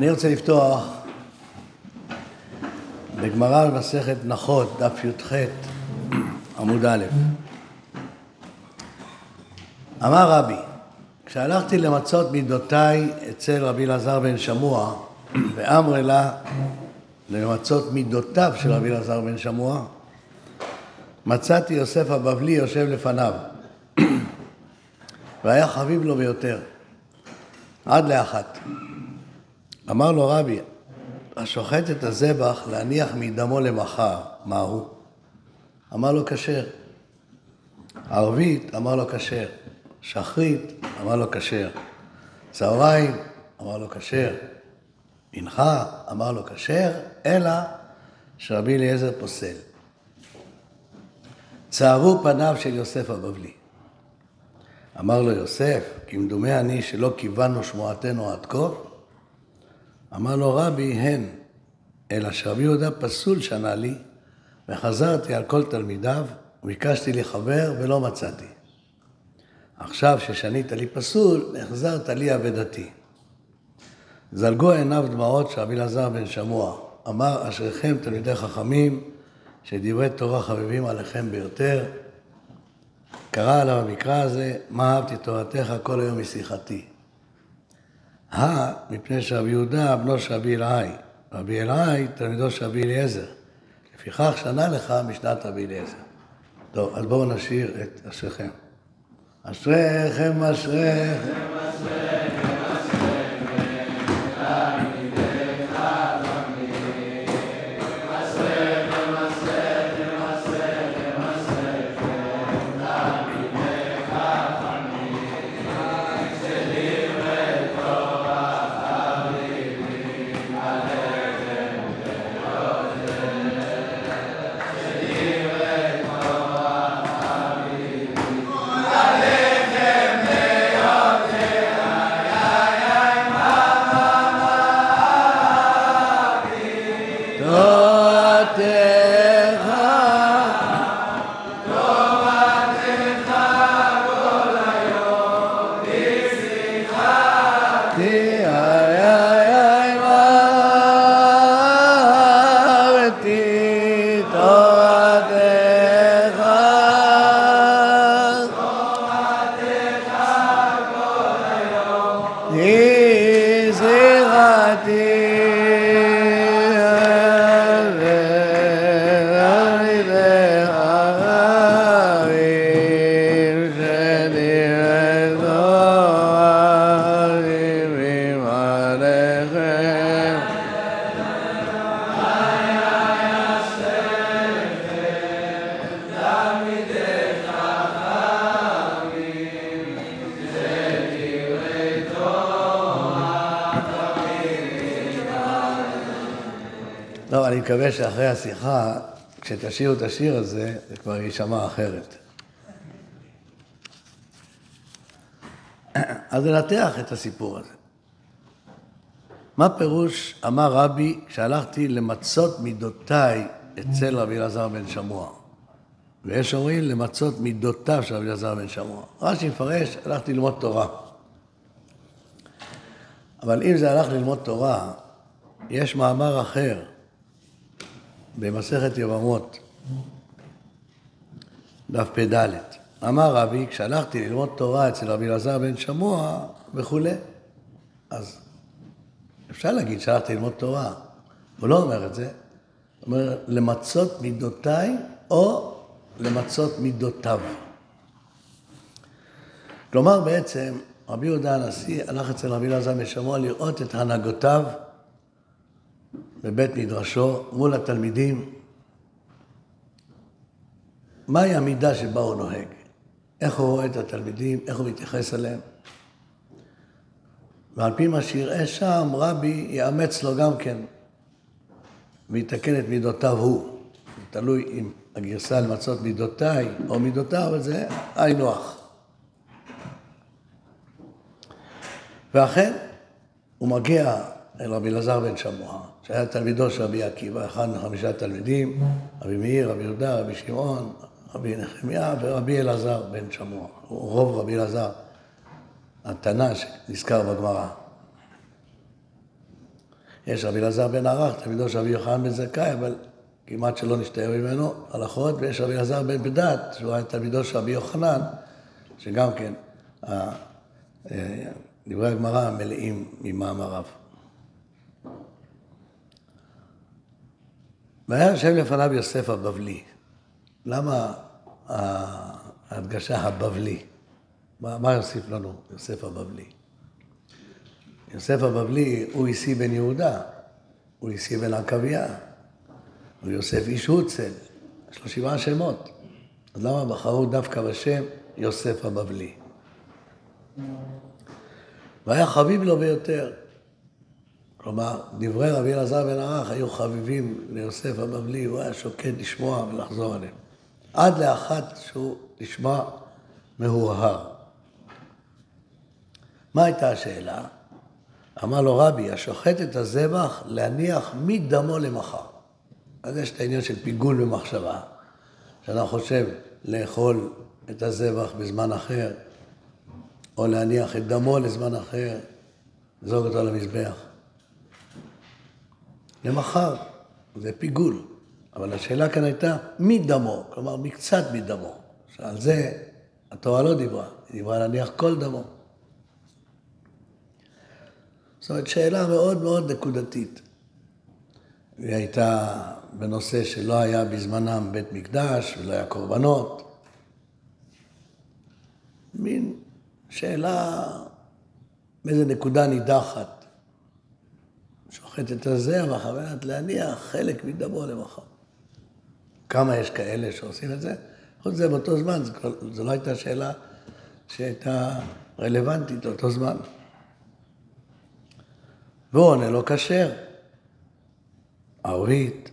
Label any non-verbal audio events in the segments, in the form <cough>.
אני רוצה לפתוח בגמרא במסכת נחות, דף י"ח, עמוד א'. אמר רבי, כשהלכתי למצות מידותיי אצל רבי אלעזר בן שמוע, ואמרי לה למצות מידותיו של רבי אלעזר בן שמוע, מצאתי יוסף הבבלי יושב לפניו, והיה חביב לו ביותר, עד לאחת. אמר לו רבי, השוחט את הזבח להניח מדמו למחר, מהו? אמר לו כשר. ערבית, אמר לו כשר. שחרית, אמר לו כשר. צהריים, אמר לו כשר. מנחה, אמר לו כשר, אלא שרבי אליעזר פוסל. צערו פניו של יוסף הבבלי. אמר לו יוסף, כמדומה אני שלא כיוונו שמועתנו עד כה, אמר לו רבי, הן, אלא שרבי יהודה פסול שנה לי, וחזרתי על כל תלמידיו, וביקשתי לי חבר ולא מצאתי. עכשיו ששנית לי פסול, החזרת לי אבדתי. זלגו עיניו דמעות של רבי אלעזר בן שמוע, אמר אשריכם תלמידי חכמים, שדברי תורה חביבים עליכם ביותר. קרא עליו המקרא הזה, מה אהבתי תורתך כל היום משיחתי. הא, מפני שרבי יהודה בנו של רבי אלעאי, רבי אלעאי תלמידו של רבי אליעזר. לפיכך שנה לך משנת רבי אליעזר. טוב, אז בואו נשאיר את אשריכם. אשריכם, אשריכם. שאחרי השיחה, כשתשאירו את השיר הזה, זה כבר יישמע אחרת. אז ננתח את הסיפור הזה. מה פירוש אמר רבי כשהלכתי למצות מידותיי אצל רבי אלעזר בן שמוע? ויש אומרים למצות מידותיו של רבי אלעזר בן שמוע. רש"י מפרש, הלכתי ללמוד תורה. אבל אם זה הלך ללמוד תורה, יש מאמר אחר במסכת יבמות, דף פ"ד. אמר רבי, כשהלכתי ללמוד תורה אצל רבי אלעזר בן שמוע וכולי, אז אפשר להגיד שהלכתי ללמוד תורה. הוא לא אומר את זה, הוא אומר למצות מידותיי או למצות מידותיו. כלומר בעצם רבי יהודה הנשיא הלך אצל רבי אלעזר בן שמוע לראות את הנהגותיו בבית מדרשו מול התלמידים, מהי המידה שבה הוא נוהג? איך הוא רואה את התלמידים, איך הוא מתייחס אליהם? ועל פי מה שיראה שם, רבי יאמץ לו גם כן ויתקן את מידותיו הוא. תלוי אם הגרסה למצות מידותיי או מידותיו, אבל זה היינו הך. ואכן, הוא מגיע אל רבי אלעזר בן שמוע, שהיה תלמידו של רבי עקיבא, אחד מחמישה תלמידים, רבי מאיר, רבי יהודה, רבי שמעון, רבי נחמיה ורבי אלעזר בן שמוע. רוב רבי אלעזר, התנא שנזכר בגמרא. יש רבי אלעזר בן ערך, תלמידו של רבי יוחנן בן זכאי, אבל כמעט שלא נשתער ממנו הלכות, ויש רבי אלעזר בן בדת, שהוא היה תלמידו של רבי יוחנן, שגם כן, אה, דברי הגמרא מלאים ממאמריו. והיה יושב לפניו יוסף הבבלי. למה ההדגשה הבבלי? מה, מה יוסיף לנו יוסף הבבלי? יוסף הבבלי הוא איסי בן יהודה, הוא איסי בן עקביה, הוא יוסף איש הוצל, יש לו שבעה שמות. אז למה בחרו דווקא בשם יוסף הבבלי? והיה חביב לו ביותר. כלומר, דברי רבי אלעזר בן ערך היו חביבים ליוסף הבבלי, הוא היה שוקד לשמוע ולחזור עליהם. עד לאחת שהוא נשמע מהורהר. מה הייתה השאלה? אמר לו רבי, השוחט את הזבח להניח מדמו למחר. אז יש את העניין של פיגול במחשבה, שאתה חושב לאכול את הזבח בזמן אחר, או להניח את דמו לזמן אחר, לזרוק אותו למזבח. למחר, זה פיגול. אבל השאלה כאן הייתה מדמו, כלומר מקצת מדמו. שעל זה התורה לא דיברה, היא דיברה להניח כל דמו. זאת אומרת, שאלה מאוד מאוד נקודתית. היא הייתה בנושא שלא היה בזמנם בית מקדש ולא היה קורבנות. מין שאלה מאיזה נקודה נידחת. הזרע, על מנת להניח חלק מדמו למחר. כמה יש כאלה שעושים את זה? חוץ מזה, באותו זמן, זו לא הייתה שאלה שהייתה רלוונטית לאותו זמן. והוא עונה לו כשר. ערבית,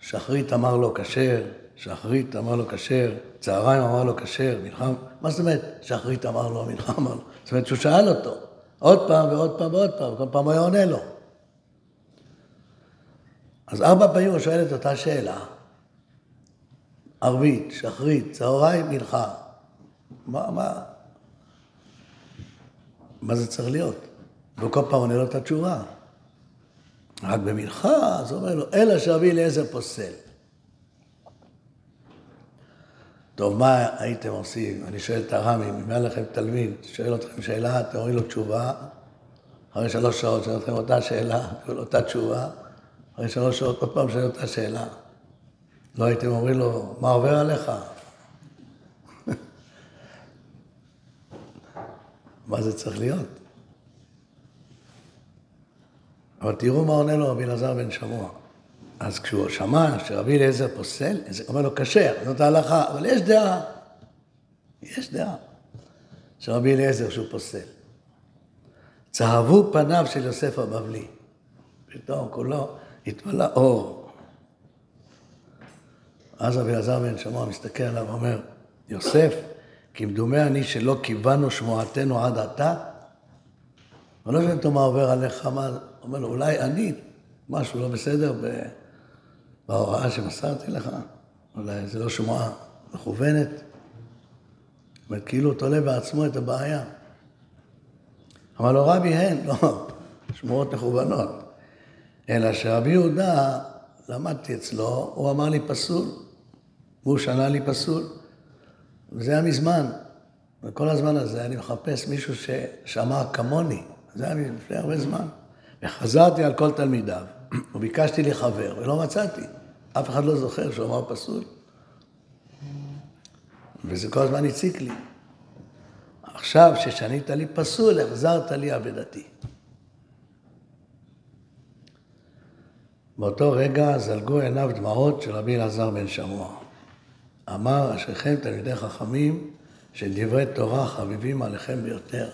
שחרית אמר לו כשר, שחרית אמר לו כשר, צהריים אמר לו כשר, מלחם, מה זאת אומרת שחרית אמר לו, מלחם אמר לו? זאת אומרת שהוא שאל אותו עוד פעם ועוד פעם ועוד פעם, כל פעם הוא היה עונה לו. אז ארבע פעמים הוא שואל את אותה שאלה, ערבית, שחרית, צהריים, מלחה. מה, מה, מה זה צריך להיות? וכל פעם עונה לו את התשובה. רק במלחה, אז הוא אומר לו, אלא שרבי אליעזר פוסל. טוב, מה הייתם עושים? אני שואל את הרמים, אם היה לכם תלמיד, שואל אתכם שאלה, אתם אומרים לו תשובה, אחרי שלוש שעות שואל אתכם אותה שאלה, אותה תשובה, אחרי שלוש שעות עוד פעם שואל אותה שאלה. לא הייתם אומרים לו, מה עובר עליך? <laughs> מה זה צריך להיות? אבל תראו מה עונה לו רבי אלעזר בן שמוע. אז כשהוא שמע שרבי אליעזר פוסל, הוא אומר לו, כשר, זאת ההלכה, אבל יש דעה. יש דעה שרבי אליעזר שהוא פוסל. צהבו פניו של יוסף הבבלי. פתאום כולו התמלא אור. אז רבי אלעזר בן שמוע מסתכל עליו ואומר, יוסף, כמדומה אני שלא קיוונו שמועתנו עד עתה? אבל לא שואל מה עובר עליך, מה... אומר לו, אולי אני, משהו לא בסדר בהוראה שמסרתי לך, אולי זה לא שמועה מכוונת. זאת כאילו הוא תולה בעצמו את הבעיה. אמר לו, רבי, הן, לא, שמועות מכוונות. אלא שרבי יהודה, למדתי אצלו, הוא אמר לי פסול, והוא שנה לי פסול, וזה היה מזמן. וכל הזמן הזה אני מחפש מישהו ששמע כמוני, זה היה לפני הרבה זמן. וחזרתי על כל תלמידיו, וביקשתי לי חבר, ולא מצאתי. אף אחד לא זוכר שהוא אמר פסול. וזה כל הזמן הציק לי. עכשיו ששנית לי פסול, החזרת לי אבדתי. באותו רגע זלגו עיניו דמעות של רבי אלעזר בן שמוע. אמר, אשריכם תלמידי חכמים, שדברי תורה חביבים עליכם ביותר.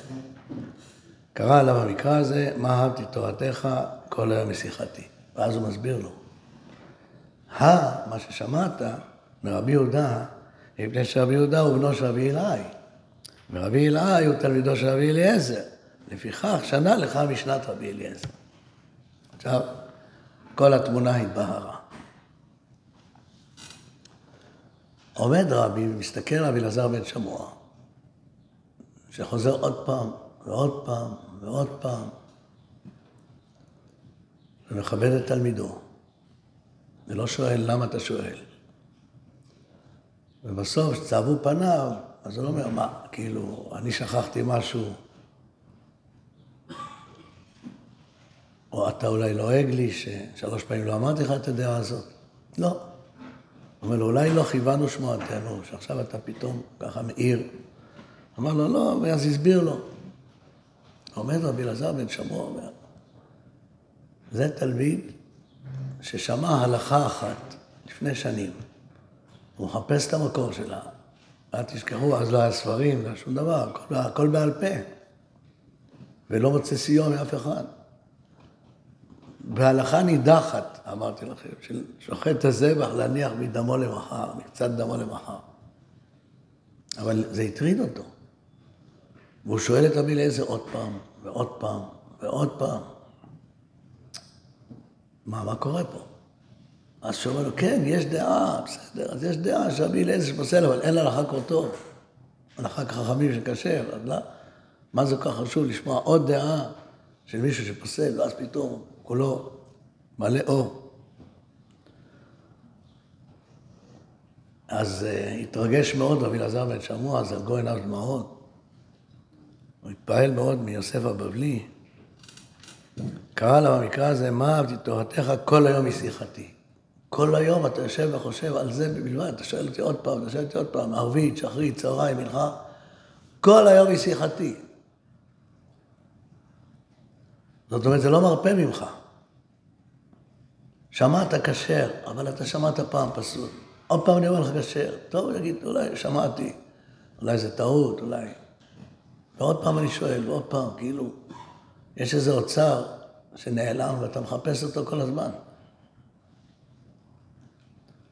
קרא עליו המקרא הזה, מה אהבתי תורתך כל היום משיחתי. ואז הוא מסביר לו. ה, מה ששמעת מרבי יהודה, מפני שרבי יהודה הוא בנו של רבי אלעאי. ורבי אלעאי הוא תלמידו של רבי אליעזר. לפיכך, שנה לך משנת רבי אליעזר. עכשיו, כל התמונה התבהרה. עומד רבי ומסתכל רבי אלעזר בן שמוע, שחוזר עוד פעם ועוד פעם ועוד פעם. ומכבד את תלמידו, ולא שואל למה אתה שואל. ובסוף, כשצהבו פניו, אז הוא אומר, מה, כאילו, אני שכחתי משהו, או אתה אולי לועג לי ששלוש פעמים לא אמרתי לך את הדעה הזאת. לא. אומר לו, אולי לא כיוונו שמועתנו, שעכשיו אתה פתאום ככה מאיר. אמר לו, לא, ואז הסביר לו. עומד רבי אלעזר בן שמוע, אומר, זה תלמיד ששמע הלכה אחת לפני שנים. הוא מחפש את המקור שלה. אל תשכחו, אז לא היה ספרים, לא היה שום דבר, הכל, הכל בעל פה. ולא רוצה סיוע מאף אחד. בהלכה נידחת, אמרתי לכם, של שוחט הזבח להניח מדמו למחר, מקצת דמו למחר. אבל זה הטריד אותו. והוא שואל את רבי אליעזר עוד פעם, ועוד פעם, ועוד פעם. מה, מה קורה פה? אז שאומר לו, כן, יש דעה, בסדר, אז יש דעה שרבי אליעזר שפוסל, אבל אין הלכה כה טוב. הלכה כחכמים שכשר, אז לא, מה זה כל כך חשוב לשמוע עוד דעה של מישהו שפוסל, ואז פתאום כולו מלא אור. אז uh, התרגש מאוד רבי אלעזר בן שמוע, זלגו עיניו דמעות. הוא התפעל מאוד מיוסף הבבלי. קרא לה במקרא הזה, מה אהבתי תורתך כל היום משיחתי. כל היום אתה יושב וחושב על זה בלבד, אתה שואל אותי עוד פעם, אתה שואל אותי עוד פעם, ערבית, שחרית, צהריים, מנחה, כל היום משיחתי. זאת אומרת, זה לא מרפה ממך. שמעת כשר, אבל אתה שמעת פעם פסול. עוד פעם אני אומר לך כשר. טוב, יגיד, אולי שמעתי, אולי זה טעות, אולי... ועוד פעם אני שואל, ועוד פעם, כאילו, יש איזה אוצר שנעלם ואתה מחפש אותו כל הזמן.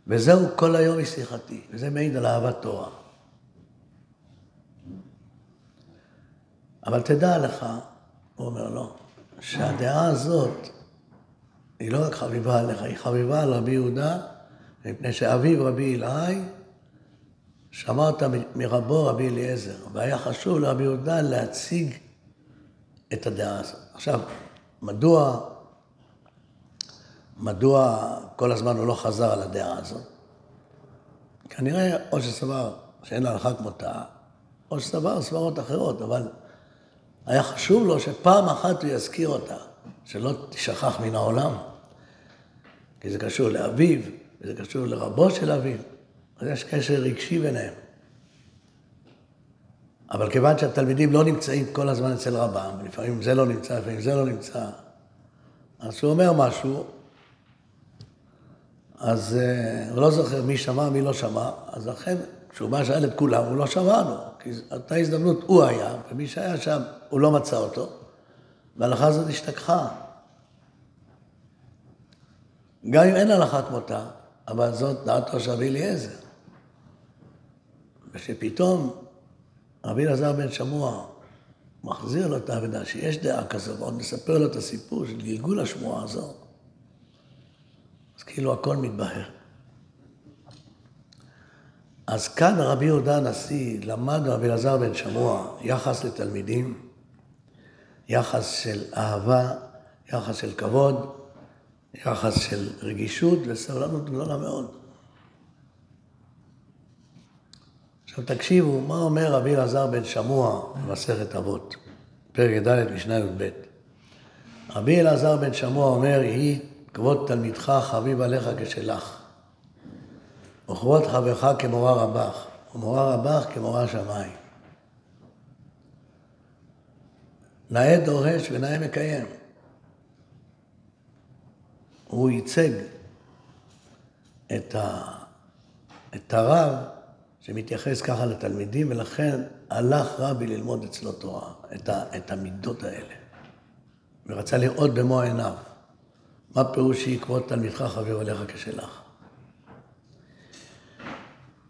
וזהו כל היום משיחתי, וזה מעיד על אהבת תורה. אבל תדע לך, הוא אומר, לא, שהדעה הזאת היא לא רק חביבה עליך, היא חביבה על רבי יהודה, מפני שאביו רבי אלעאי שמרת מרבו רבי אליעזר, והיה חשוב לרבי יהודה להציג את הדעה הזאת. עכשיו, מדוע, מדוע כל הזמן הוא לא חזר על הדעה הזאת? כנראה או שסבר שאין לה הלכה כמותה, או שסבר סברות אחרות, אבל היה חשוב לו שפעם אחת הוא יזכיר אותה, שלא תשכח מן העולם. כי זה קשור לאביו, וזה קשור לרבו של אביו, אז יש קשר רגשי ביניהם. אבל כיוון שהתלמידים לא נמצאים כל הזמן אצל רבם, לפעמים זה לא נמצא, לפעמים זה לא נמצא, אז כשהוא אומר משהו, אז uh, הוא לא זוכר מי שמע, מי לא שמע, אז לכן כשהוא בא שאל את כולם, הוא לא שמענו, כי אותה הזדמנות הוא היה, ומי שהיה שם, הוא לא מצא אותו, וההלכה הזאת השתכחה. גם אם אין הלכה כמותה, אבל זאת דעתו של רבי אליעזר. ושפתאום רבי אלעזר בן שמוע מחזיר לו את האבדה שיש דעה כזו, ועוד מספר לו את הסיפור של גלגול השמועה הזו, אז כאילו הכל מתבהר. אז כאן רבי יהודה הנשיא למד רבי אלעזר בן שמוע יחס לתלמידים, יחס של אהבה, יחס של כבוד, יחס של רגישות וסבלנות גדולה מאוד. עכשיו תקשיבו, מה אומר רבי אלעזר בן שמוע במסכת אבות, פרק י"ד, משנה י"ב. רבי אלעזר בן שמוע אומר, יהי כבוד תלמידך חביב עליך כשלך. וכבוד חברך כמורה רבך, ומורה רבך כמורה שמיים. נאה דורש ונאה מקיים. הוא ייצג את, ה, את הרב שמתייחס ככה לתלמידים, ולכן הלך רבי ללמוד אצלו תורה, את, ה, את המידות האלה. ורצה לראות במו עיניו. מה פירוש שיקבוד תלמידך חביב עליך כשלך?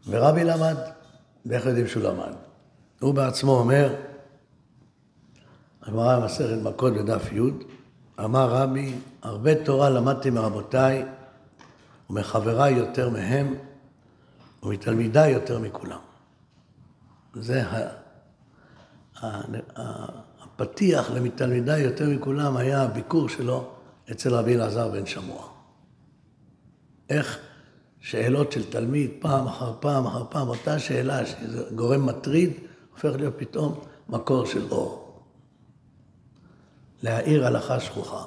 ורבי למד, ואיך יודעים שהוא למד? הוא בעצמו אומר, הגמרא במסכת מכות בדף י', אמר רבי, הרבה תורה למדתי מרבותיי ומחבריי יותר מהם ומתלמידיי יותר מכולם. זה הפתיח למתלמידיי יותר מכולם היה הביקור שלו אצל רבי אלעזר בן שמוע. איך שאלות של תלמיד, פעם אחר פעם אחר פעם, אותה שאלה שזה גורם מטריד, הופך להיות פתאום מקור של אור. להאיר הלכה שכוחה.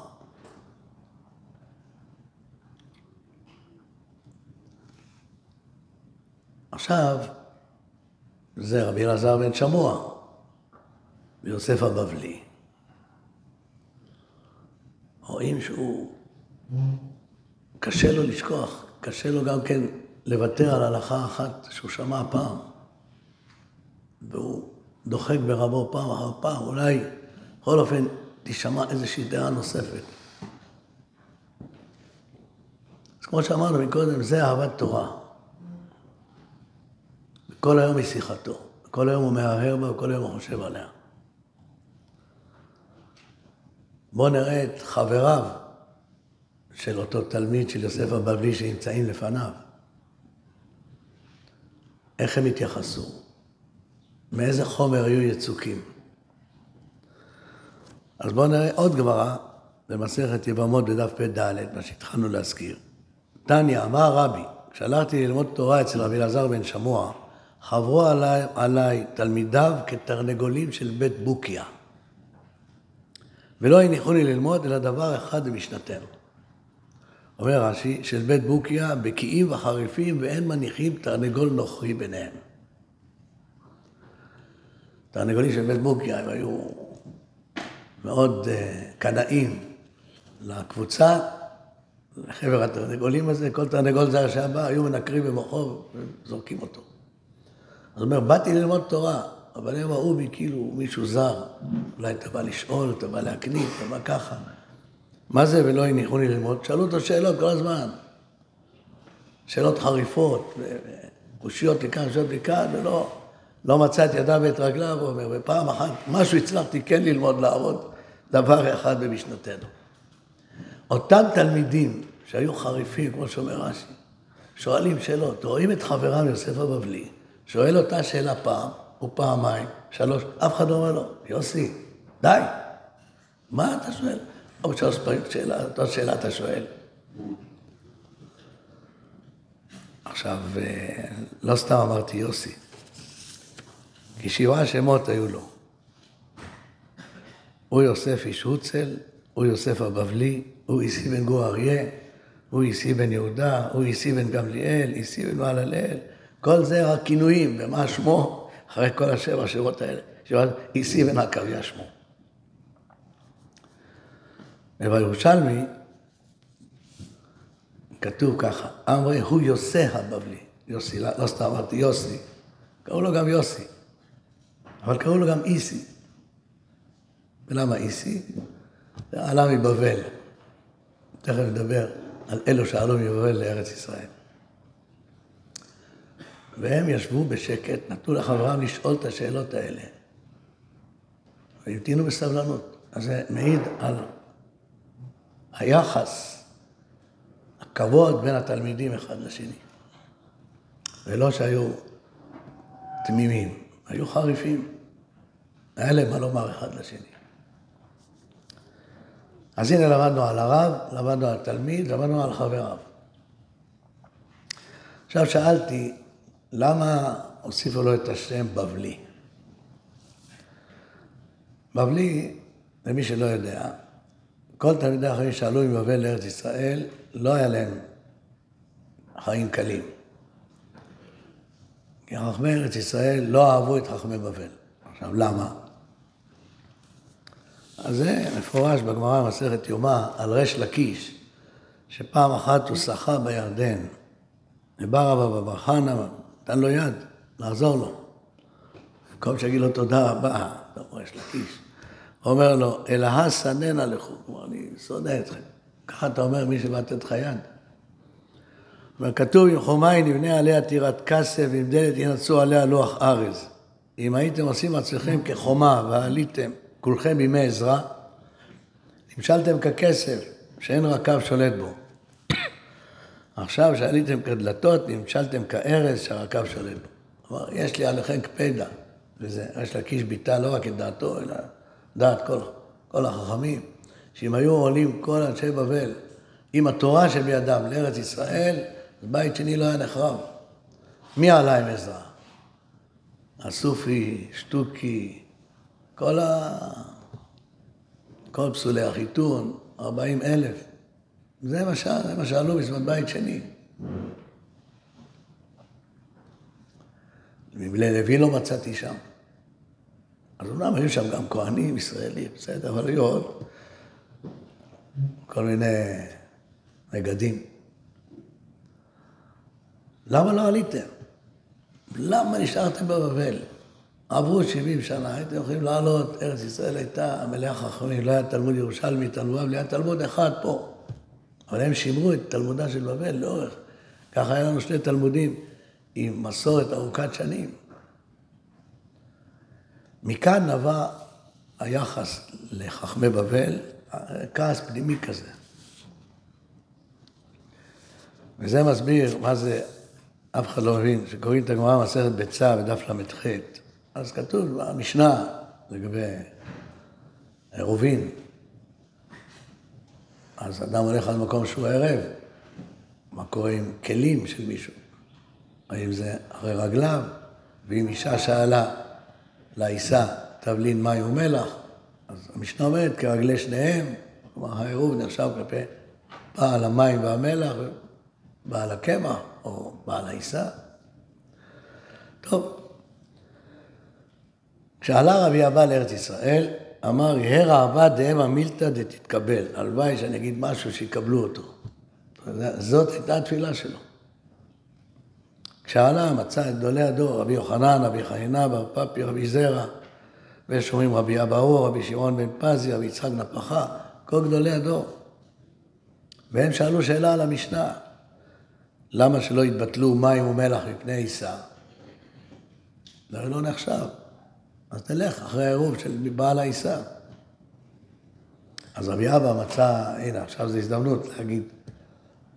עכשיו, זה רבי אלעזר בן שמוע ויוסף הבבלי. רואים שהוא, קשה לו לשכוח, קשה לו גם כן לוותר על הלכה אחת שהוא שמע פעם. והוא דוחק ברבו פעם אחר פעם, אולי בכל אופן תשמע איזושהי דעה נוספת. אז כמו שאמרנו מקודם, זה אהבת תורה. כל היום היא שיחתו, כל היום הוא מהרהר בה וכל היום הוא חושב עליה. בואו נראה את חבריו של אותו תלמיד של יוסף הבבלי שנמצאים לפניו. איך הם התייחסו? מאיזה חומר היו יצוקים? אז בואו נראה עוד גמרא במסכת יבמות בדף פ"ד, מה שהתחלנו להזכיר. תניא, אמר רבי, כשהלכתי ללמוד תורה אצל רבי אלעזר בן שמוע, חברו עליי, עליי תלמידיו כתרנגולים של בית בוקיה. ולא הניחו לי ללמוד אלא דבר אחד במשנתנו. אומר רש"י, של בית בוקיה, בקיאים וחריפים ואין מניחים תרנגול נוכרי ביניהם. תרנגולים של בית בוקיה הם היו מאוד uh, קנאים לקבוצה, לחבר התרנגולים הזה, כל תרנגול זר שהיה היו מנקרים במוחו וזורקים אותו. אז הוא אומר, באתי ללמוד תורה, אבל הם ראו בי כאילו מישהו זר. אולי אתה בא לשאול, אתה בא להקניט, אתה בא ככה. מה זה ולא הניחו לי ללמוד? שאלו אותו שאלות כל הזמן. שאלות חריפות, קושיות לכאן, קושיות לכאן, ולא לא מצא את ידיו ואת רגליו, הוא אומר, ופעם אחת, משהו הצלחתי כן ללמוד לעבוד, דבר אחד במשנתנו. אותם תלמידים שהיו חריפים, כמו שאומר רש"י, שואלים שאלות, רואים את חברם יוסף הבבלי, שואל אותה שאלה פעם, או פעמיים, שלוש, אף אחד לא אומר לו, יוסי, די, מה אתה שואל? עוד שלוש פעמים שאלה, אותה שאלה אתה שואל. עכשיו, אה, לא סתם אמרתי יוסי, כי שבעה שמות היו לו. הוא יוסף איש הוצל, הוא יוסף הבבלי, הוא איסי בן גור אריה, הוא איסי בן יהודה, הוא איסי בן גמליאל, איסי בן מעלליאל, כל זה רק כינויים, ומה שמו, אחרי כל השבע שמות האלה. איסי בן עקביה שמו. ובירושלמי כתוב ככה, אמרי הוא יוסי הבבלי, יוסי, לא, לא סתם אמרתי יוסי, קראו לו גם יוסי, אבל קראו לו גם איסי. ולמה איסי? זה עלה מבבל. תכף נדבר על אלו שעלו מבבל לארץ ישראל. והם ישבו בשקט, נתנו לחברם לשאול את השאלות האלה. והמתינו בסבלנות. אז זה מעיד על היחס, הכבוד בין התלמידים אחד לשני. ולא שהיו תמימים, היו חריפים. היה להם מה לומר אחד לשני. אז הנה למדנו על הרב, למדנו על תלמיד, למדנו על חבריו. עכשיו שאלתי, למה הוסיפו לו את השם בבלי? בבלי, למי שלא יודע, כל תלמידי החיים שעלו מבבל לארץ ישראל, לא היה להם חיים קלים. כי חכמי ארץ ישראל לא אהבו את חכמי בבל. עכשיו, למה? אז זה מפורש בגמרא במסכת יומא על ריש לקיש, שפעם אחת הוא שחה בירדן, ובא רבא בבר חנא, נתן לו יד, לעזור לו. במקום שיגיד לו תודה רבה, ריש לקיש. אומר לו, אלהה שננה לכו, כלומר, אני שונא אתכם. ככה אתה אומר מי שבא לתת לך יד. אומר, כתוב, עם חומה נבנה עליה טירת כסף, ועם דלת ינצו עליה לוח ארז. אם הייתם עושים עצמכם כחומה ועליתם כולכם בימי עזרא, נמשלתם ככסף, שאין רקב שולט בו. עכשיו שעליתם כדלתות, נמשלתם כארז שהרקב שולט בו. כלומר, יש לי עליכם קפדה, וזה, יש להקיש ביטה לא רק את דעתו, אלא דעת כל, כל החכמים, שאם היו עולים כל אנשי בבל עם התורה שבידם לארץ ישראל, בית שני לא היה נחרב. מי עלה עם עזרא? הסופי, שטוקי, כל ה... כל פסולי החיתון, 40 אלף. זה מה, זה מה שעלו בזמן בית שני. מבלי לוי לא מצאתי שם. אז אומנם היו שם גם כהנים ישראלים, בסדר, אבל היו עוד כל מיני נגדים. למה לא עליתם? למה נשארתם בבבל? עברו 70 שנה, הייתם יכולים לעלות, ארץ ישראל הייתה מלאה חכמים, לא היה תלמוד ירושלמי, תלמוד בבלי, היה תלמוד אחד פה. אבל הם שימרו את תלמודה של בבל לאורך. ככה היה לנו שני תלמודים עם מסורת ארוכת שנים. מכאן נבע היחס לחכמי בבל, כעס פנימי כזה. וזה מסביר מה זה, אף אחד לא מבין, שקוראים את הגמרא במסכת ביצה בדף ל"ח, אז כתוב במשנה לגבי עירובין. אז אדם הולך על מקום שהוא ערב, מה קורה עם כלים של מישהו? האם זה אחרי רגליו? ואם אישה שאלה לעיסה תבלין מים ומלח, אז המשנה אומרת כרגלי שניהם, כלומר העירוב נחשב כלפי בעל המים והמלח, בעל הקמח או בעל העיסה. טוב, כשעלה רבי אבא לארץ ישראל, אמר, יהא ראווה דהמה מילתא דתתקבל. הלוואי שאני אגיד משהו שיקבלו אותו. זאת הייתה התפילה שלו. כשעלה מצא את גדולי הדור, רבי יוחנן, רבי חיינה, בר פפי, רבי זרע, ויש אומרים רבי אבאו, רבי שמעון בן פזי, רבי יצחק נפחה, כל גדולי הדור. והם שאלו שאלה על המשנה, למה שלא יתבטלו מים ומלח מפני עיסה? זה לא נחשב. אז תלך אחרי העירוב של בעל העיסה. אז רבי אבא מצא, הנה, עכשיו זו הזדמנות להגיד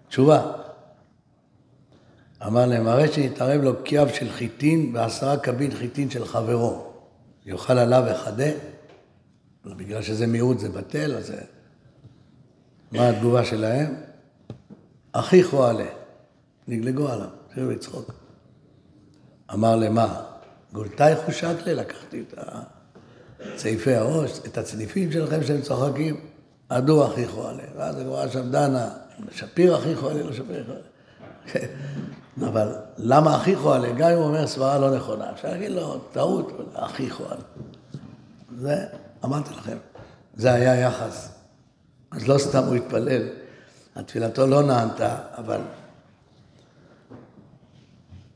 תשובה. אמר להם, הרי שנתערב לו קייב של חיטין ועשרה קבין חיטין של חברו. יאכל עליו וחדה, בגלל שזה מיעוט זה בטל, אז. מה התגובה שלהם? אחיכו עלה. נגלגו עליו, התחילו לצחוק. אמר למה? גולתאי חושק לי, לקחתי את צעיפי הראש, את הצניפים שלכם שהם צוחקים, עדו אחיכו עלה. ואז הגמרא שם דנה, שפיר אחיכו עלה, לא שפיר אחיכו עלה. אבל למה אחיכו עלה? גם אם הוא אומר סברה לא נכונה, אפשר להגיד לו, טעות, אחיכו עלה. זה, אמרתי לכם, זה היה יחס. אז לא סתם הוא התפלל, התפילתו לא נענתה, אבל...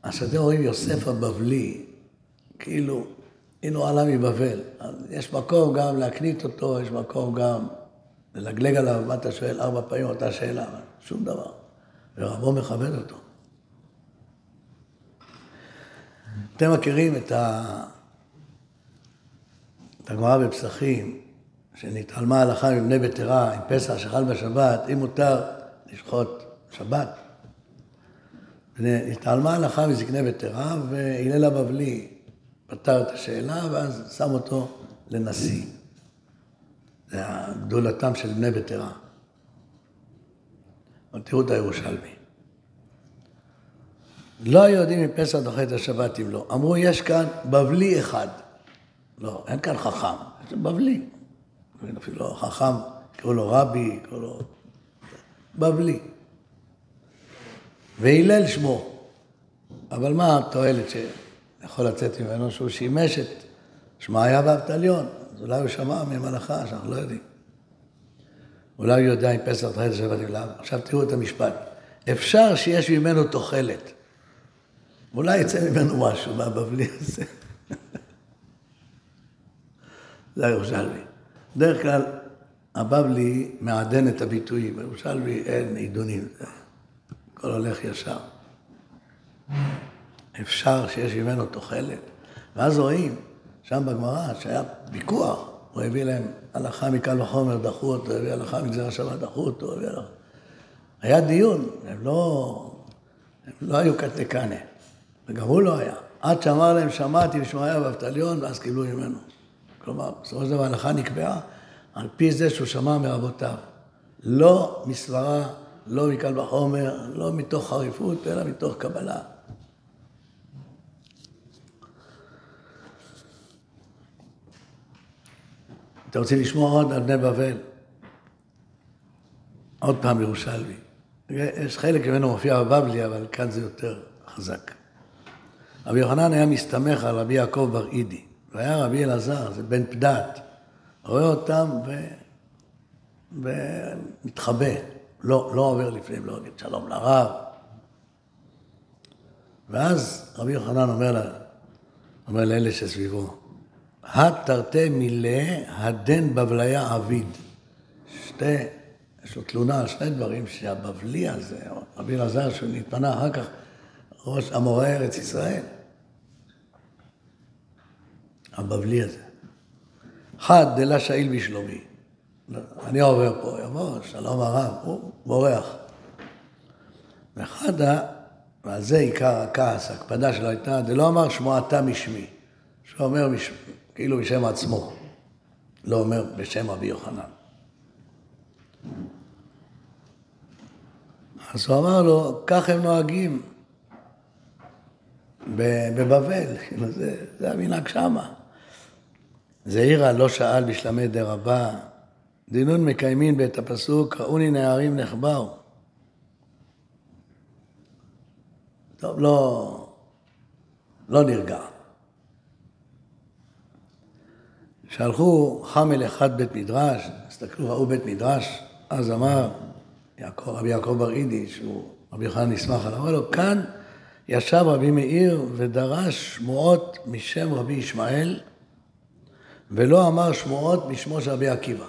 אז כשאתם רואים יוסף הבבלי, כאילו, הנה הוא עלה מבבל. אז יש מקום גם להקנית אותו, יש מקום גם ללגלג עליו, מה אתה שואל ארבע פעמים אותה שאלה, שום דבר. ורבו מכבד אותו. אתם מכירים את, ה... את הגמרא בפסחים, שנתעלמה הלכה מבני בטרה עם פסח שחל בשבת, אם מותר לשחוט שבת. נתעלמה הלכה מזקני בטרה, והלל הבבלי פתר את השאלה, ואז שם אותו לנשיא. זה גדולתם של בני בטרה. תראו את הירושלמי. לא יודעים אם פסח דוחה את השבת אם לא. אמרו, יש כאן בבלי אחד. לא, אין כאן חכם, יש בבלי. אפילו חכם, קראו לו רבי, קראו לו... בבלי. והלל שמו. אבל מה התועלת שיכול לצאת ממנו? שהוא שימש את שמעיה ואבטליון. אז אולי הוא שמע ממלאכה שאנחנו לא יודעים. אולי הוא יודע אם פסח דוחה את השבת אם לא. עכשיו תראו את המשפט. אפשר שיש ממנו תוחלת. אולי יצא ממנו משהו מהבבלי הזה. זה הירושלמי. בדרך כלל הבבלי מעדן את הביטויים, בירושלמי אין עידונים, הכל הולך ישר. אפשר שיש ממנו תוחלת. ואז רואים, שם בגמרא, שהיה ויכוח, הוא הביא להם הלכה מקל וחומר, דחו אותו, הביא הלכה מגזר השבת, דחו אותו, הביא הלכה. היה דיון, הם לא, הם לא היו קטקנה. וגם הוא לא היה. עד שאמר להם, שמעתי ושמעיה ואבטליון, ואז קיבלו ממנו. כלומר, בסופו של דבר ההלכה נקבעה, על פי זה שהוא שמע מאבותיו. לא מסברה, לא מקל וחומר, לא מתוך חריפות, אלא מתוך קבלה. אתם רוצים לשמוע עוד על בני בבל? עוד פעם ירושלמי. יש חלק ממנו מופיע בבבלי, אבל כאן זה יותר חזק. רבי יוחנן היה מסתמך על רבי יעקב בר אידי, והיה רבי אלעזר, זה בן פדת, רואה אותם ו... ומתחבא, לא, לא עובר לפניהם, לא אגיד שלום לרב. ואז רבי יוחנן אומר, לה, אומר לאלה שסביבו, התרתי מילא הדן בבליה עביד. שתי, יש לו תלונה על שני דברים שהבבלי הזה, רבי אלעזר, שהוא נתפנה אחר כך ראש המורה ארץ ישראל, הבבלי הזה. חד דלה שאיל בשלומי. אני עובר פה, יבוא, שלום הרב, הוא בורח. ואחד, ועל זה עיקר הכעס, ההקפדה שלו הייתה, זה לא אמר שמועתה משמי, שהוא אומר מש, כאילו בשם עצמו, לא אומר בשם רבי יוחנן. אז הוא אמר לו, כך הם נוהגים בבבל, כאילו זה, זה המנהג שמה. זעירא לא שאל בשלמי דרבה, דינון מקיימין בית הפסוק, ראוני נערים נחבאו. טוב, לא, לא נרגע. שלחו חמל אחד בית מדרש, הסתכלו, ראו בית מדרש, אז אמר יעקב, רבי יעקב בר אידי, שהוא רבי יוחנן נסמך עליו, אמר לו, כאן ישב רבי מאיר ודרש שמועות משם רבי ישמעאל, ולא אמר שמועות בשמו של רבי עקיבא.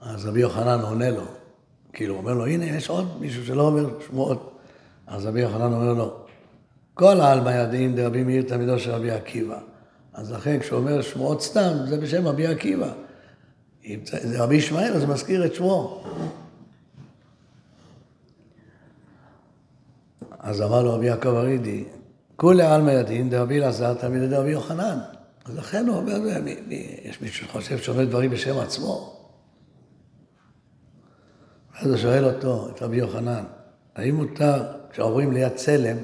אז רבי יוחנן עונה לו, כאילו, אומר לו, הנה, יש עוד מישהו שלא אומר שמועות. אז רבי יוחנן אומר לו, כל העלמא ידין דרבי מאיר תלמידו של רבי עקיבא. אז לכן כשהוא אומר שמועות סתם, זה בשם רבי עקיבא. אם זה רבי ישמעאל, אז מזכיר את שמו. אז אמר לו רבי יעקב ארידי, כולי עלמא ידין דרבי אלעזר תלמידי דרבי יוחנן. אז לכן הוא אומר, יש מישהו שחושב שאומר דברים בשם עצמו. אז הוא שואל אותו, את רבי יוחנן, האם מותר, כשעוברים ליד צלם,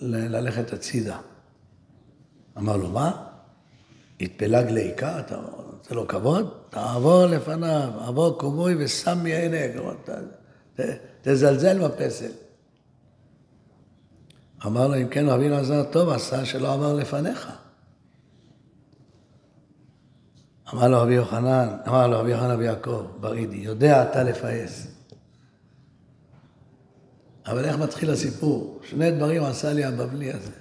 ללכת הצידה? אמר לו, מה? התפלג לעיקר, אתה רוצה לו כבוד? תעבור לפניו, עבור קומוי ושם מעיני, תזלזל בפסל. אמר לו, אם כן, רבי אלעזר טוב עשה שלא עבר לפניך. אמר לו רבי יוחנן, אמר לו רבי יוחנן רבי יעקב, ברידי, יודע אתה לפייס. אבל איך מתחיל הסיפור? שני דברים עשה לי הבבלי הזה.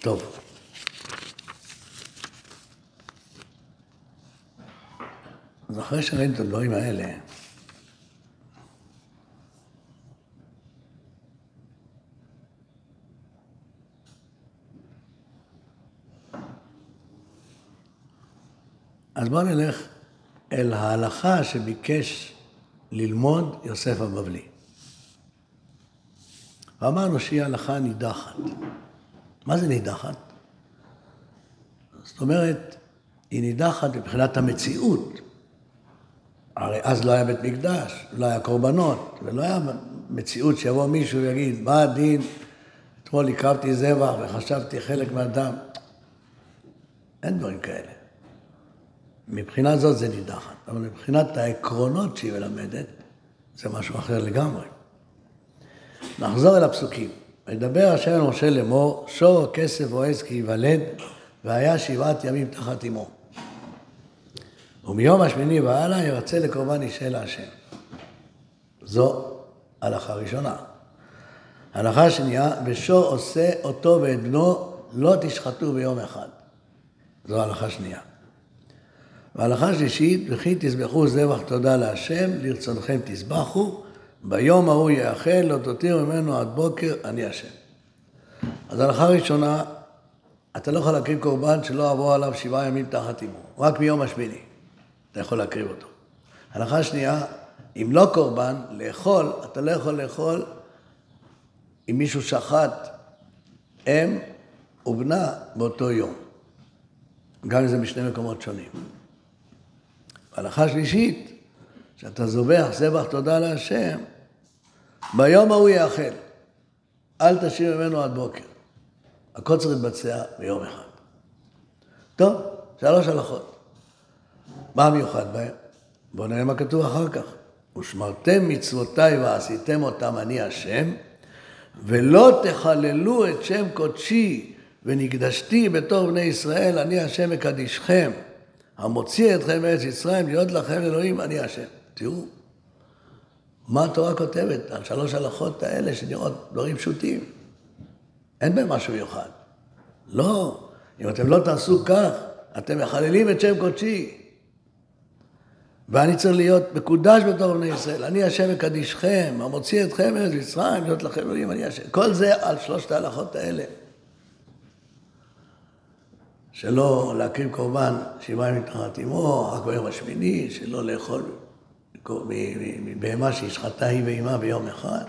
טוב. אז אחרי שראינו את הדברים האלה, אז בואו נלך אל ההלכה שביקש ללמוד יוסף הבבלי. ואמרנו שהיא הלכה נידחת. מה זה נידחת? זאת אומרת, היא נידחת מבחינת המציאות. הרי אז לא היה בית מקדש, לא היה קורבנות, ולא היה מציאות שיבוא מישהו ויגיד, מה הדין? אתמול הקרבתי זבח וחשבתי חלק מהדם. אין דברים כאלה. מבחינה זאת זה נידחת, אבל מבחינת העקרונות שהיא מלמדת, זה משהו אחר לגמרי. נחזור אל הפסוקים. וידבר השם אל משה לאמור, שור כסף או עז כי ייוולד, והיה שבעת ימים תחת אמו. ומיום השמיני והלאה ירצה לקורבן אישה להשם. זו הלכה ראשונה. הלכה שנייה, ושור עושה אותו ואת בנו לא תשחטו ביום אחד. זו הלכה שנייה. והלכה שלישית, וכי תזבחו זבח תודה להשם, לרצונכם תזבחו, ביום ההוא יאכל, לא תותיר ממנו עד בוקר, אני השם. אז הלכה ראשונה, אתה לא יכול להקריב קורבן שלא עבור עליו שבעה ימים תחת עמו, רק מיום השמיני אתה יכול להקריב אותו. הלכה שנייה, אם לא קורבן, לאכול, אתה לא יכול לאכול אם מישהו שחט אם ובנה באותו יום. גם אם זה בשני מקומות שונים. הלכה שלישית, שאתה זובח זבח תודה להשם, ביום ההוא יאכל. אל תשאיר ממנו עד בוקר. הקוצר יתבצע ביום אחד. טוב, שלוש הלכות. מה המיוחד בהם? בואו נראה מה כתוב אחר כך. ושמרתם מצוותיי ועשיתם אותם אני השם, ולא תחללו את שם קודשי ונקדשתי בתור בני ישראל, אני השם מקדישכם, המוציא אתכם מארץ ישראל, להיות לכם אלוהים, אני השם. תראו, מה התורה כותבת על שלוש הלכות האלה שנראות דברים פשוטים. אין בהם משהו מיוחד. לא, אם אתם לא תעשו כך, אתם מחללים את שם קודשי. ואני צריך להיות מקודש בתור בני ישראל. אני השם מקדישכם, המוציא אתכם מארץ מצרים, להיות לכם אלוהים, אני השם. כל זה על שלושת ההלכות האלה. שלא להקריב קורבן שבעה ימים תחת עמו, רק ביום השמיני, שלא לאכול מבהמה שהשחטה היא ואימה ביום אחד,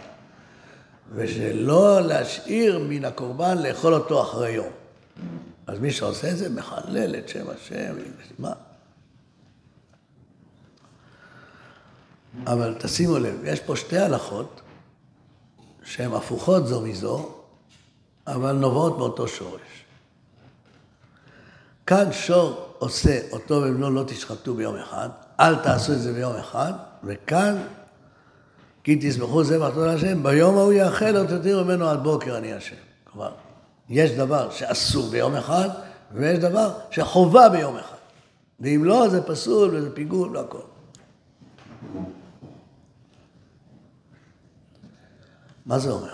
ושלא להשאיר מן הקורבן לאכול אותו אחרי יום. אז מי שעושה את זה מחלל את שם השם, מה? אבל תשימו לב, יש פה שתי הלכות שהן הפוכות זו מזו, אבל נובעות מאותו שורש. כאן שור עושה אותו ובנו לא תשחטו ביום אחד, אל תעשו את זה ביום אחד, וכאן כי תסמכו זה בתודה השם, ביום ההוא יאכל לא תותירו ממנו עד בוקר אני השם. כלומר, יש דבר שאסור ביום אחד, ויש דבר שחובה ביום אחד. ואם לא, זה פסול וזה פיגול והכל. מה זה אומר?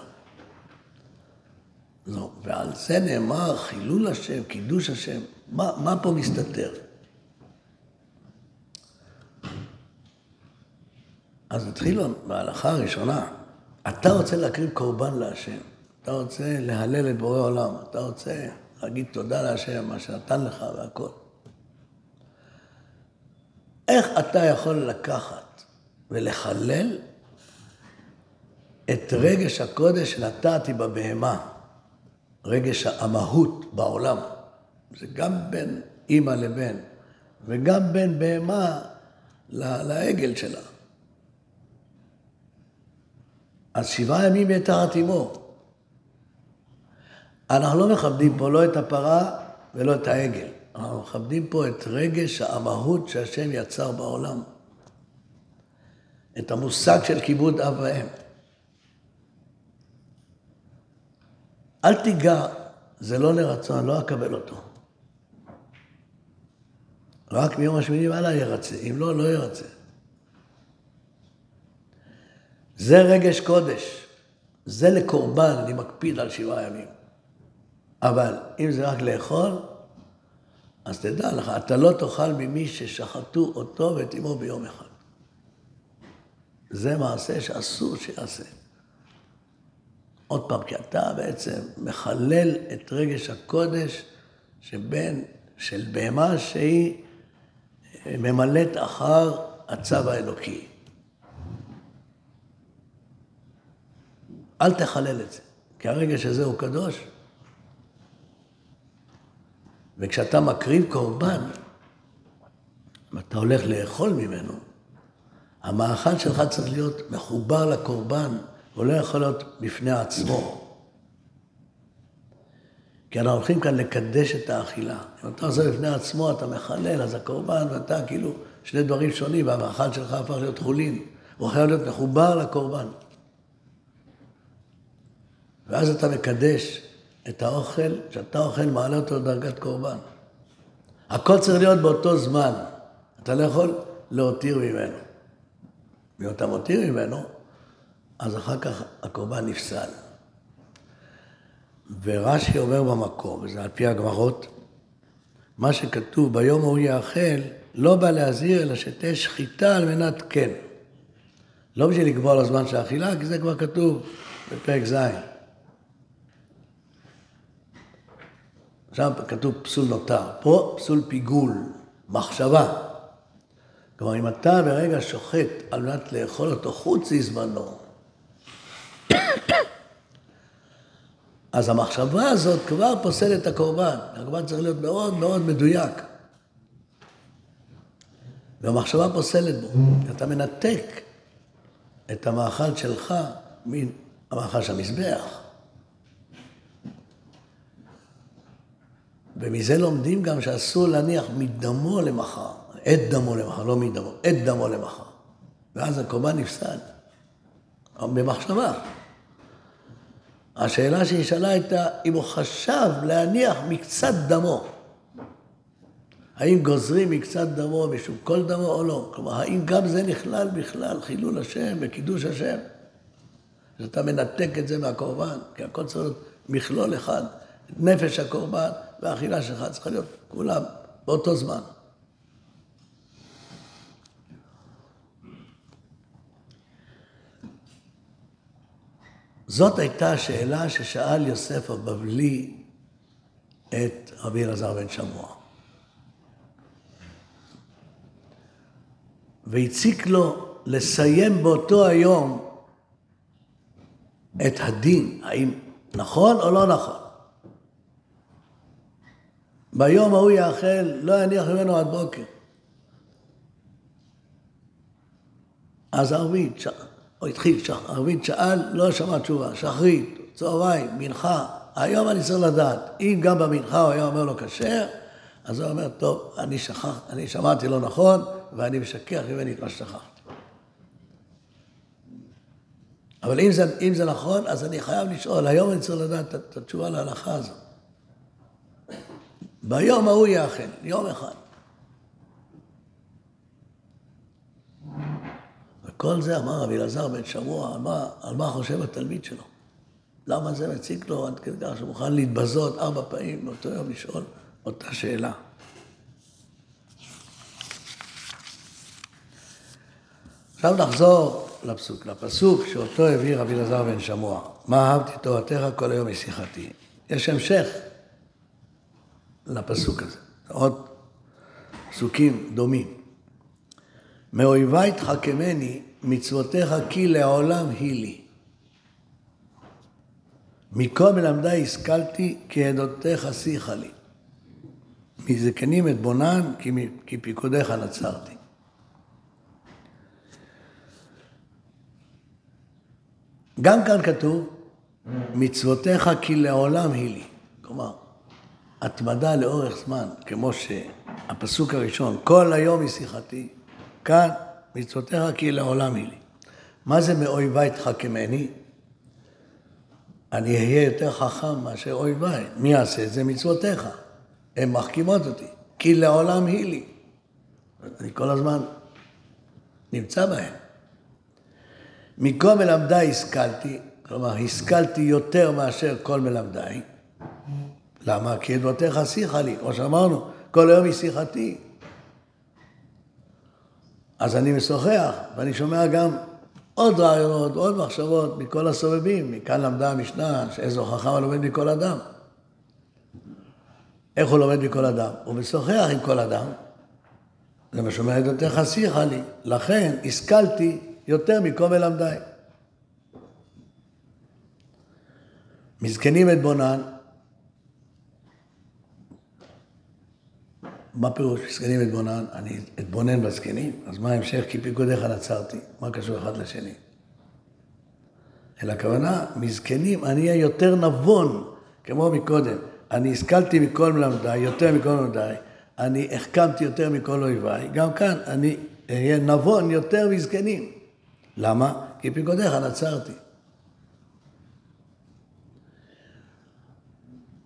לא, ועל זה נאמר חילול השם, קידוש השם. מה, מה פה מסתתר? אז התחילו בהלכה הראשונה, אתה רוצה להקריב קורבן להשם, אתה רוצה להלל את בורא עולם, אתה רוצה להגיד תודה להשם, מה שנתן לך והכל. איך אתה יכול לקחת ולחלל את רגש הקודש שנתתי בבהמה, רגש המהות בעולם? זה גם בין אימא לבן, וגם בין בהמה לעגל שלה. אז שבעה ימים יהיה תחת עמו. אנחנו לא מכבדים פה לא את הפרה ולא את העגל. אנחנו מכבדים פה את רגש המהות שהשם יצר בעולם. את המושג של כיבוד אב ואם. אל תיגע, זה לא לרצון, לא אקבל אותו. רק מיום השמיני והלאה ירצה, אם לא, לא ירצה. זה רגש קודש. זה לקורבן, אני מקפיד על שבעה ימים. אבל אם זה רק לאכול, אז תדע לך, אתה לא תאכל ממי ששחטו אותו ואת אמו ביום אחד. זה מעשה שאסור שיעשה. עוד פעם, כי אתה בעצם מחלל את רגש הקודש שבין, של בהמה שהיא ממלאת אחר הצו האלוקי. אל תחלל את זה, כי הרגש הזה הוא קדוש. וכשאתה מקריב קורבן, ואתה הולך לאכול ממנו, המאכל שלך צריך להיות מחובר לקורבן, הוא לא יכול להיות בפני עצמו. כי אנחנו הולכים כאן לקדש את האכילה. אם אתה עושה בפני עצמו, אתה מחלל, אז הקורבן ואתה כאילו שני דברים שונים, והמאכל שלך הפך להיות חולין. הוא חייב להיות מחובר לקורבן. ואז אתה מקדש את האוכל, שאתה אוכל מעלה אותו לדרגת קורבן. הכל צריך להיות באותו זמן. אתה לא יכול להותיר ממנו. ואם אתה מותיר ממנו, אז אחר כך הקורבן נפסל. ורש"י אומר במקום, וזה על פי הגמרות, מה שכתוב ביום ההוא יאכל, לא בא להזהיר, אלא שתהיה שחיטה על מנת כן. לא בשביל לקבוע לו זמן של אכילה, כי זה כבר כתוב בפרק ז'. שם כתוב פסול נותר, פה פסול פיגול, מחשבה. כלומר, אם אתה ברגע שוחט על מנת לאכול אותו חוץ מזמנו, אז המחשבה הזאת כבר פוסלת את הקורבן. הקורבן צריך להיות מאוד מאוד מדויק. והמחשבה פוסלת בו. אתה מנתק את המאכל שלך מהמאכל של המזבח. ומזה לומדים גם שאסור להניח מדמו למחר, את דמו למחר, לא מדמו, את דמו למחר. ואז הקורבן נפסד, במחשבה. השאלה שהיא שאלה הייתה אם הוא חשב להניח מקצת דמו. האם גוזרים מקצת דמו משום כל דמו או לא? כלומר, האם גם זה נכלל בכלל חילול השם וקידוש השם? שאתה מנתק את זה מהקורבן, כי הכל צריך להיות מכלול אחד. נפש הקורבן והאכילה שלך צריכה להיות כולם באותו זמן. זאת הייתה השאלה ששאל יוסף הבבלי את רבי אלעזר בן שמוע. והציק לו לסיים באותו היום את הדין, האם נכון או לא נכון. ביום ההוא יאכל, לא יניח ממנו עד בוקר. אז ערבית, הוא התחיל, ערבית שאל, לא שמע תשובה, שחרית, צהריים, מנחה, היום אני צריך לדעת, אם גם במנחה הוא היה אומר לו כשר, אז הוא אומר, טוב, אני שכח, אני שמעתי לא נכון, ואני משכח ממני את מה ששכחתי. אבל אם זה, אם זה נכון, אז אני חייב לשאול, היום אני צריך לדעת את התשובה להלכה הזאת. ביום ההוא יאכל, יום אחד. וכל זה אמר רבי אלעזר בן שמוע, על מה, על מה חושב התלמיד שלו. למה זה מציק לו עד כדי כך שמוכן להתבזות ארבע פעמים באותו יום לשאול אותה שאלה. עכשיו נחזור לפסוק, לפסוק שאותו הביא רבי אלעזר בן שמוע. מה אהבתי תורתך כל היום משיחתי. יש המשך לפסוק הזה. עוד פסוקים דומים. מאויבי תחכמני, מצוותיך כי לעולם היא לי. מכל מלמדי השכלתי, כי עדותיך שיחה לי. מזקנים את בונן, כי, פיקודיך נצרתי. גם כאן כתוב, מצוותיך כי לעולם היא לי. כלומר, התמדה לאורך זמן, כמו שהפסוק הראשון, כל היום היא שיחתי, כאן מצוותיך כי לעולם היא לי. מה זה מאויבי תחכמני? אני אהיה יותר חכם מאשר אויביי. מי יעשה את זה? מצוותיך. הן מחכימות אותי, כי לעולם היא לי. אני כל הזמן נמצא בהן. מכל מלמדיי השכלתי, כלומר, השכלתי יותר מאשר כל מלמדיי. למה? כי עדותיך שיחה לי, כמו שאמרנו, כל היום היא שיחתי. אז אני משוחח, ואני שומע גם עוד רעיונות, עוד מחשבות מכל הסובבים. מכאן למדה המשנה שאיזו חכם הלומד מכל אדם. איך הוא לומד מכל אדם? הוא משוחח עם כל אדם. זה מה שאומר עדותיך שיחה לי. לכן השכלתי יותר מכל מלמדיי. מזקנים את בונן, מה פירוש זקנים אתבונן? אני אתבונן בזקנים? אז מה ההמשך? כי פיקודיך נצרתי. מה קשור אחד לשני? אלא הכוונה, מזקנים אני אהיה יותר נבון, כמו מקודם. אני השכלתי מכל מלמדיי, יותר מכל מלמדיי. אני החכמתי יותר מכל אויביי. גם כאן אני אהיה נבון יותר מזקנים. למה? כי פיקודיך נצרתי.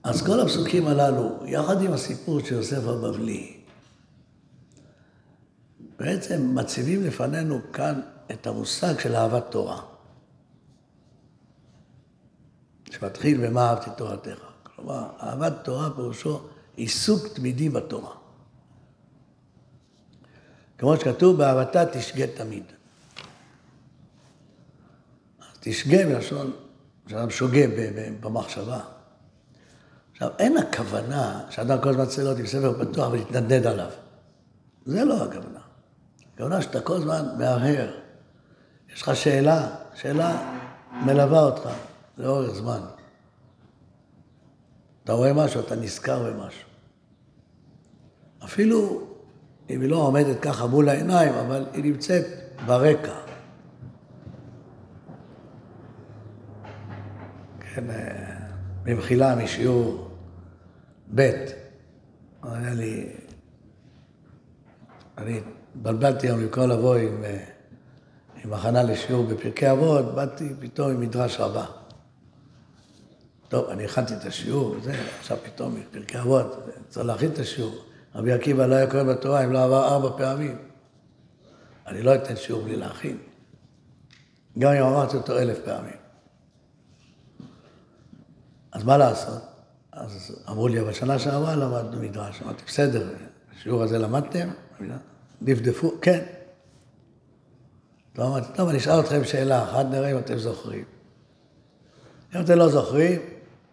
אז כל הפסוקים הללו, יחד עם הסיפור של יוסף הבבלי, בעצם מציבים לפנינו כאן את המושג של אהבת תורה. שמתחיל במה אהבתי תורתך. כלומר, אהבת תורה פירושו עיסוק תמידי בתורה. כמו שכתוב, באהבתה תשגה תמיד. תשגה מלשון שאדם שוגה במחשבה. עכשיו, אין הכוונה שאדם כל הזמן צריך להיות עם ספר פתוח ולהתנדנד עליו. זה לא הכוונה. הכוונה שאתה כל הזמן מהרהר. יש לך שאלה, שאלה מלווה אותך לאורך זמן. אתה רואה משהו, אתה נזכר במשהו. אפילו אם היא לא עומדת ככה מול העיניים, אבל היא נמצאת ברקע. כן, אה, במחילה משיעור ב', היה לי, אני התבלבלתי היום במקום לבוא עם, אה, עם הכנה לשיעור בפרקי אבות, באתי פתאום עם מדרש רבה. טוב, אני הכנתי את השיעור, וזה, עכשיו פתאום פרקי אבות, צריך להכין את השיעור. רבי עקיבא לא היה קורא בתורה אם לא עבר ארבע פעמים. אני לא אתן שיעור בלי להכין. גם אם אמרתי אותו אלף פעמים. אז מה לעשות? אז אמרו לי, אבל שנה שעברה למדנו מדרש. אמרתי, בסדר, בשיעור הזה למדתם? דפדפו, כן. טוב, אמרתי, טוב, אני אשאל אתכם שאלה אחת, נראה אם אתם זוכרים. אם אתם לא זוכרים,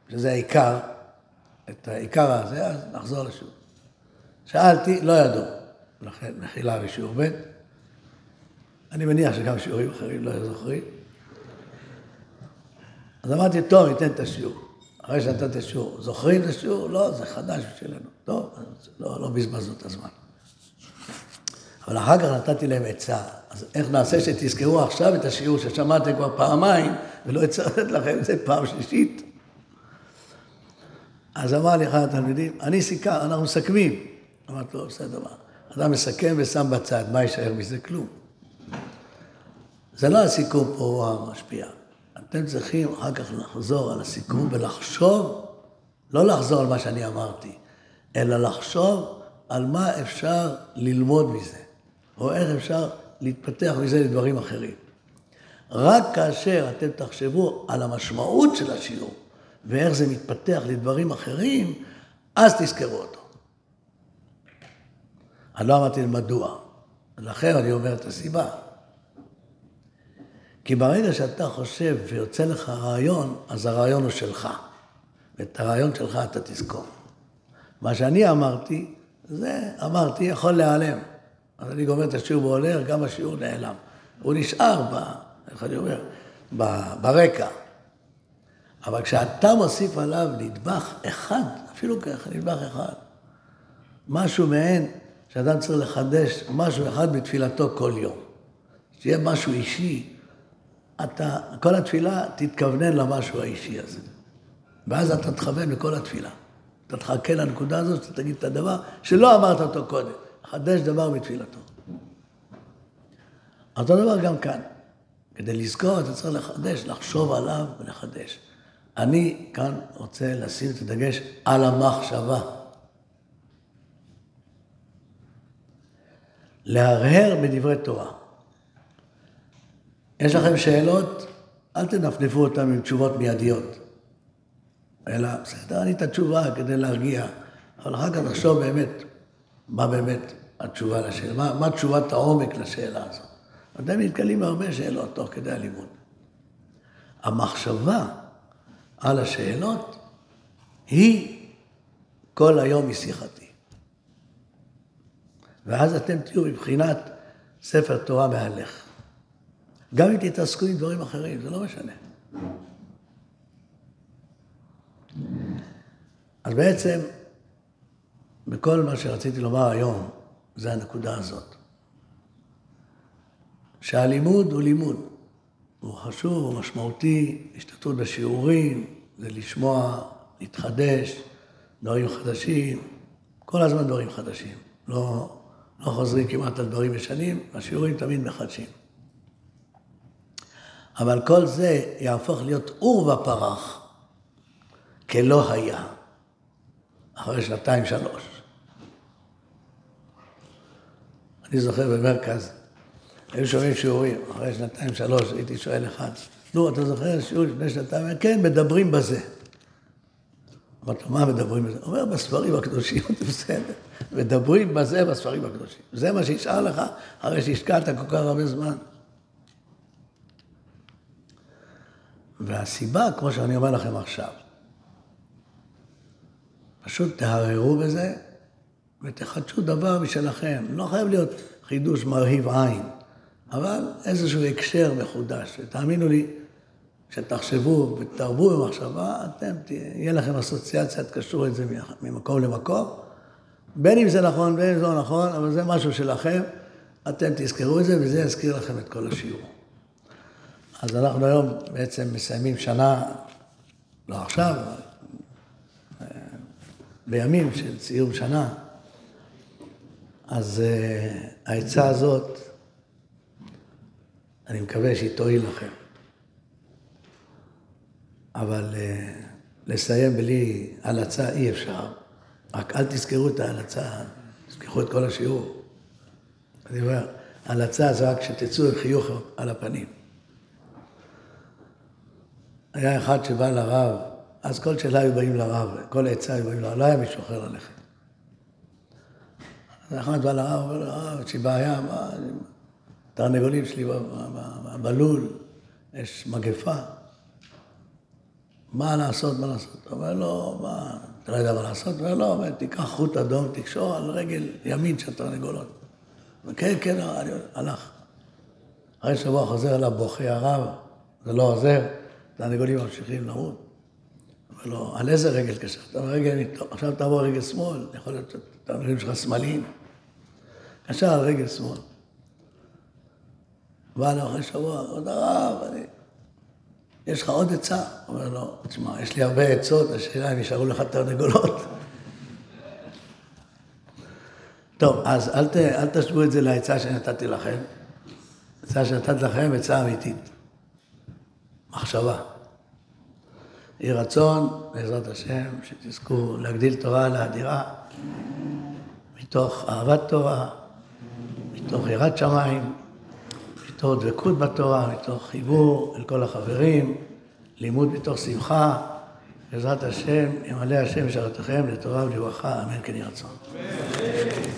שזה העיקר, את העיקר הזה, אז נחזור לשיעור. שאלתי, לא ידעו. לכן, מחילה בשיעור ב', אני מניח שגם שיעורים אחרים לא זוכרים. אז אמרתי, טוב, ניתן את השיעור. אחרי שנתתי שיעור, זוכרים את השיעור? לא, זה חדש בשבילנו. טוב, לא, לא בזבזנו את הזמן. אבל אחר כך נתתי להם עצה. אז איך נעשה שתזכרו עכשיו את השיעור ששמעתם כבר פעמיים, ולא לתת לכם את זה פעם שלישית? אז אמר לי אחד התלמידים, אני סיכם, אנחנו מסכמים. אמרתי לו, בסדר, מה? אדם מסכם ושם בצד, מה יישאר מזה? כלום. זה לא הסיכום פה הוא המשפיע. אתם צריכים אחר כך לחזור על הסיכום ולחשוב, לא לחזור על מה שאני אמרתי, אלא לחשוב על מה אפשר ללמוד מזה, או איך אפשר להתפתח מזה לדברים אחרים. רק כאשר אתם תחשבו על המשמעות של השיעור ואיך זה מתפתח לדברים אחרים, אז תזכרו אותו. אני לא אמרתי מדוע, לכן אני אומר את הסיבה. כי ברגע שאתה חושב ויוצא לך רעיון, אז הרעיון הוא שלך. ואת הרעיון שלך אתה תזכור. מה שאני אמרתי, זה אמרתי, יכול להיעלם. אז אני גומר את השיעור והולך, גם השיעור נעלם. הוא נשאר, ב, איך אני אומר, ב, ברקע. אבל כשאתה מוסיף עליו נדבך אחד, אפילו ככה, נדבך אחד, משהו מעין שאדם צריך לחדש משהו אחד בתפילתו כל יום. שיהיה משהו אישי, אתה, כל התפילה תתכוונן למשהו האישי הזה. ואז אתה תכוון לכל התפילה. אתה תחכה לנקודה הזאת, שאתה תגיד את הדבר שלא אמרת אותו קודם. חדש דבר בתפילתו. אותו דבר גם כאן. כדי לזכור, אתה צריך לחדש, לחשוב עליו ולחדש. אני כאן רוצה לשים את הדגש על המחשבה. להרהר בדברי תורה. יש לכם שאלות? אל תנפנפו אותן עם תשובות מיידיות. אלא, בסדר, אני את התשובה כדי להרגיע, אבל אחר כך נחשוב באמת, מה באמת התשובה לשאלה, מה, מה תשובת העומק לשאלה הזאת. אתם נתקלים בהרבה שאלות תוך כדי הלימוד. המחשבה על השאלות היא כל היום משיחתי. ואז אתם תהיו מבחינת ספר תורה מהלך. גם אם תתעסקו עם דברים אחרים, זה לא משנה. אז בעצם, בכל מה שרציתי לומר היום, זה הנקודה הזאת. שהלימוד הוא לימוד. הוא חשוב, הוא משמעותי, השתתפות בשיעורים, זה לשמוע, להתחדש, דברים חדשים, כל הזמן דברים חדשים. לא, לא חוזרים כמעט על דברים ישנים, השיעורים תמיד מחדשים. אבל כל זה יהפוך להיות עור ופרח, כלא היה, אחרי שנתיים, שלוש. אני זוכר במרכז, היו שומעים שיעורים, אחרי שנתיים, שלוש, הייתי שואל אחד, נו, אתה זוכר שיעור לפני שנתיים? כן, מדברים בזה. אמרתי לו, מה מדברים בזה? אומר, בספרים הקדושים, זה <laughs> בסדר. מדברים בזה בספרים הקדושים. זה מה שישאר לך אחרי שהשקעת כל כך הרבה זמן. והסיבה, כמו שאני אומר לכם עכשיו, פשוט תהרהרו בזה ותחדשו דבר משלכם. לא חייב להיות חידוש מרהיב עין, אבל איזשהו הקשר מחודש. ותאמינו לי שתחשבו ותרבו במחשבה, אתם, תהיה לכם אסוציאציה, תקשרו את זה ממקום למקום. בין אם זה נכון, בין אם זה לא נכון, אבל זה משהו שלכם, אתם תזכרו את זה וזה יזכיר לכם את כל השיעור. אז אנחנו היום בעצם מסיימים שנה, לא עכשיו, אה, בימים של סיום שנה. אז uh, העצה הזאת, אני מקווה שהיא תועיל לכם. אבל uh, לסיים בלי הלצה אי אפשר. רק אל תזכרו את ההלצה, תזכרו את כל השיעור. אני אומר, הלצה זה רק שתצאו עם חיוך על הפנים. היה אחד שבא לרב, אז כל שאלה היו באים לרב, כל עצה היו באים לרב, לא היה מישהו אחר ללכת. אז אחד בא לרב, אומר לרב, יש לי בעיה, תרנגולים שלי בלול, יש מגפה. מה לעשות, מה לעשות? הוא אומר לו, מה, אתה לא יודע מה לעשות? הוא אומר לו, לא, תיקח חוט אדום, תקשור על רגל ימין של תרנגולות. כן, אני הלך. אחרי שבוע חוזר אליו בוכה הרב, זה לא עוזר, תרנגולים ממשיכים למות. אומר לו, על איזה רגל? רגל, עכשיו תעבור רגל שמאל, יכול להיות שהתרנגולים שלך שמאליים. קשר על רגל שמאל. בא אליו אחרי שבוע, עוד הרב, אני... יש לך עוד עצה? אומר לו, תשמע, יש לי הרבה עצות, השאלה אם ישארו לך תרנגולות. טוב, אז אל, ת, אל תשוו את זה לעצה שנתתי לכם. עצה שנתתי לכם, עצה אמיתית. מחשבה. יהי רצון, בעזרת השם, שתזכו להגדיל תורה לאדירה, מתוך אהבת תורה, מתוך יראת שמיים, מתוך דבקות בתורה, מתוך חיבור אל כל החברים, לימוד מתוך שמחה, בעזרת השם, ימלא השם משרתכם לטובה ולברכה, אמן כן יהי רצון.